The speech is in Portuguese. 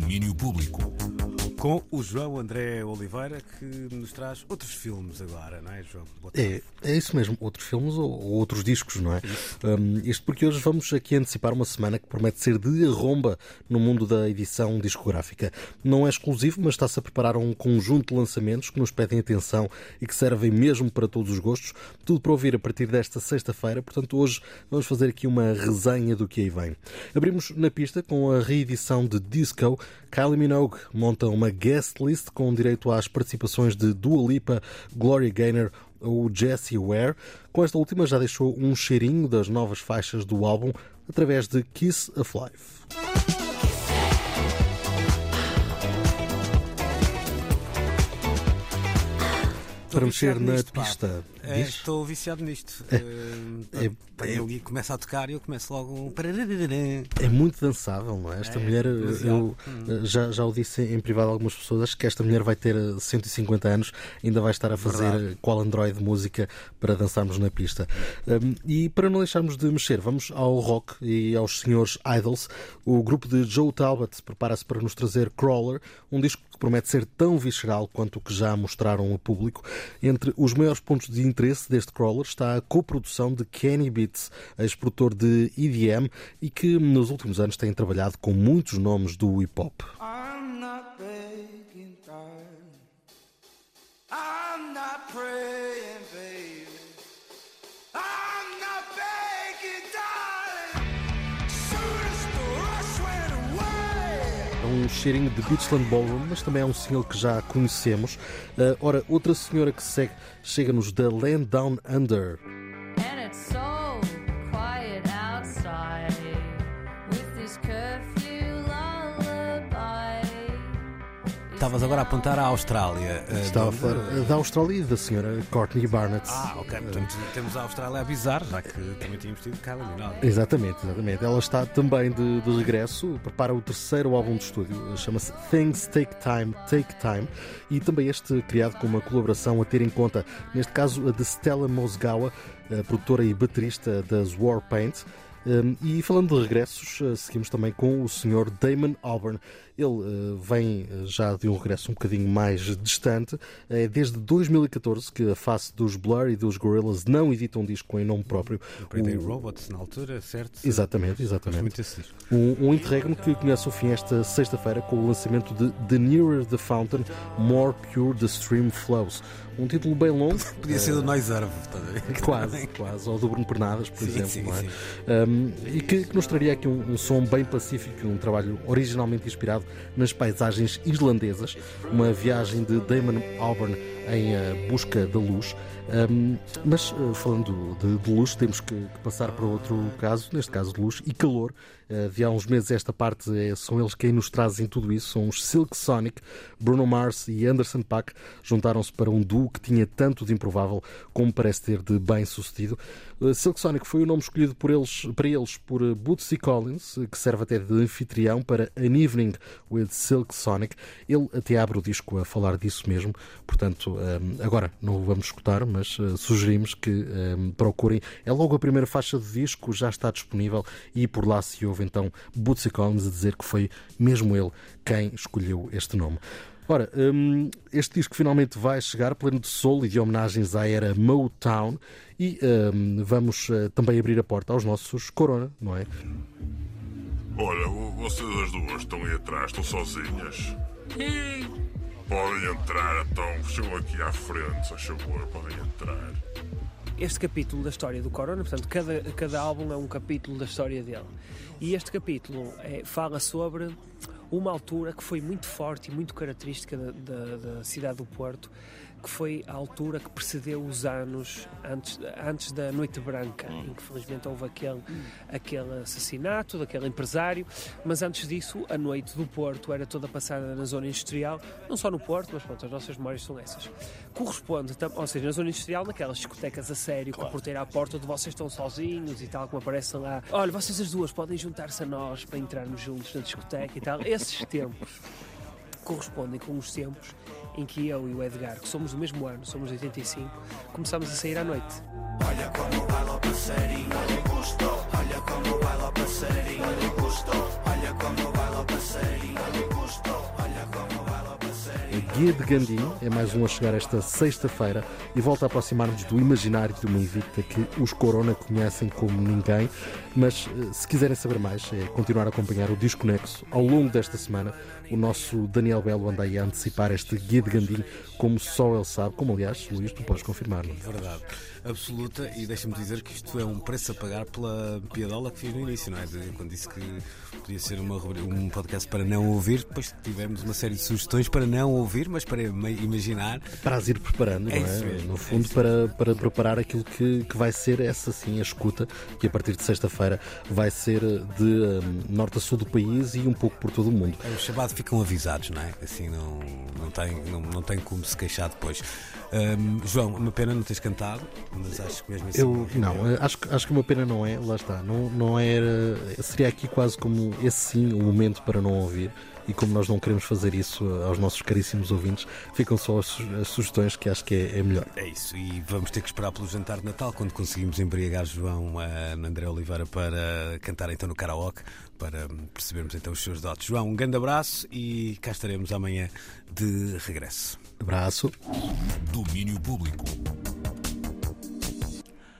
domínio público. Com o João André Oliveira, que nos traz outros filmes agora, não é, João? É, é isso mesmo, outros filmes ou, ou outros discos, não é? Um, isto porque hoje vamos aqui antecipar uma semana que promete ser de arromba no mundo da edição discográfica. Não é exclusivo, mas está-se a preparar um conjunto de lançamentos que nos pedem atenção e que servem mesmo para todos os gostos. Tudo para ouvir a partir desta sexta-feira, portanto, hoje vamos fazer aqui uma resenha do que aí vem. Abrimos na pista com a reedição de Disco. Kylie Minogue monta uma guest list com direito às participações de Dua Lipa, Gloria Gaynor ou Jessie Ware. Com esta última já deixou um cheirinho das novas faixas do álbum através de Kiss of Life. Para mexer na nisto, pista. É, estou viciado nisto. É, é, é, ele começa a tocar e eu começo logo um. É muito dançável, não é? Esta mulher, eu hum. já, já o disse em privado a algumas pessoas, acho que esta mulher vai ter 150 anos, ainda vai estar a fazer Verdade. qual Android música para dançarmos na pista. Um, e para não deixarmos de mexer, vamos ao rock e aos senhores Idols. O grupo de Joe Talbot prepara-se para nos trazer Crawler, um disco que promete ser tão visceral quanto o que já mostraram ao público. Entre os maiores pontos de interesse deste crawler está a coprodução de Kenny Beats, ex-produtor de EDM e que nos últimos anos tem trabalhado com muitos nomes do hip hop. Um cheirinho de Beachland Ballroom, mas também é um single que já conhecemos. Uh, ora, outra senhora que segue chega-nos da Land Down Under. Estavas agora a apontar à Austrália. Estava a falar da Austrália e da senhora Courtney Barnett. Ah, ok. Portanto, temos a Austrália a avisar, já que também tínhamos tido Kylie Minogue. Exatamente, exatamente. Ela está também de, de regresso, prepara o terceiro álbum de estúdio, chama-se Things Take Time, Take Time, e também este criado com uma colaboração a ter em conta, neste caso a de Stella Mosgawa, produtora e baterista das Warpaint. Um, e falando de regressos, uh, seguimos também com o Sr. Damon Albarn. Ele uh, vem uh, já de um regresso um bocadinho mais distante. É desde 2014 que a face dos Blur e dos Gorillaz não edita um disco em nome próprio. Pretty o... Robots na altura, certo? Exatamente, exatamente. Um, um interregno que conhece o fim esta sexta-feira com o lançamento de The Nearer the Fountain, More Pure the Stream Flows. Um título bem longo. Podia ser do Noise Earth, Quase, quase. Ou do Bruno Pernadas, por sim, exemplo. Sim, é? sim. Um, e que, que, nos traria aqui um, um, som bem pacífico, um trabalho originalmente inspirado nas paisagens islandesas. Uma viagem de Damon Albarn em uh, busca da luz. Um, mas uh, falando de, de, luz, temos que, que, passar para outro caso, neste caso de luz e calor. Uh, de há uns meses esta parte é, são eles quem nos trazem tudo isso. São os Silk Sonic, Bruno Mars e Anderson Paak juntaram-se para um duo que tinha tanto de improvável como parece ter de bem sucedido. Uh, Silk Sonic foi o nome escolhido por eles, para eles por Bootsy Collins, que serve até de anfitrião para An Evening with Silk Sonic. Ele até abre o disco a falar disso mesmo, portanto, um, agora não o vamos escutar, mas uh, sugerimos que um, procurem. É logo a primeira faixa do disco, já está disponível e por lá se ouve então Bootsy Collins a dizer que foi mesmo ele quem escolheu este nome. Ora, um, este disco finalmente vai chegar pleno de soul e de homenagens à era Motown e um, vamos uh, também abrir a porta aos nossos Corona, não é? Olha, vocês as duas estão aí atrás, estão sozinhas. Podem entrar, então. Chegam aqui à frente, se favor, podem entrar. Este capítulo da história do Corona, portanto, cada, cada álbum é um capítulo da história dele. E este capítulo é, fala sobre uma altura que foi muito forte e muito característica da, da, da cidade do Porto, que foi a altura que precedeu os anos antes, antes da Noite Branca, hum. em que felizmente houve aquele, aquele assassinato daquele empresário, mas antes disso a Noite do Porto era toda passada na zona industrial, não só no Porto, mas pronto, as nossas memórias são essas. Corresponde, ou seja, na zona industrial, naquelas discotecas a sério, claro. com a porteira à porta onde vocês estão sozinhos e tal, como aparecem lá. Olha, vocês as duas podem juntar-se a nós para entrarmos juntos na discoteca e tal. Esses tempos correspondem com os tempos em que eu e o Edgar, que somos do mesmo ano, somos de 85, começámos a sair à noite. Olha como baila o passarinho, olha Olha como baila o passarinho, olha Olha como baila o passarinho, Guia de Gandim, é mais um a chegar esta sexta-feira e volta a aproximar-nos do imaginário de uma invicta que os Corona conhecem como ninguém. Mas eh, se quiserem saber mais, é continuar a acompanhar o Disco Nexo ao longo desta semana. O nosso Daniel Belo anda aí a antecipar este Guia de Gandim como só ele sabe, como aliás, Luís, tu podes confirmar, não é? Verdade absoluta e deixa-me dizer que isto é um preço a pagar pela piadola que fiz no início, não é? Quando disse que podia ser uma, um podcast para não ouvir, depois tivemos uma série de sugestões para não ouvir, mas para imaginar. Para as ir preparando, é não é? Mesmo, no é fundo, é para, para preparar aquilo que, que vai ser essa sim a escuta, que a partir de sexta-feira vai ser de um, norte a sul do país e um pouco por todo o mundo. É, os chamado ficam avisados, não é? Assim não, não, tem, não, não tem como se queixar depois. Um, João, uma pena não teres cantado, mas acho que mesmo assim. Eu, não, é acho, acho que uma pena não é, lá está. Não, não era. Seria aqui quase como esse sim o momento para não ouvir. E como nós não queremos fazer isso aos nossos caríssimos ouvintes, ficam só as, as sugestões que acho que é, é, melhor. É isso, e vamos ter que esperar pelo jantar de Natal, quando conseguimos embriagar João a André Oliveira para cantar então no karaoke, para percebermos então os seus dotes. João, um grande abraço e cá estaremos amanhã de regresso. Abraço. Domínio Público.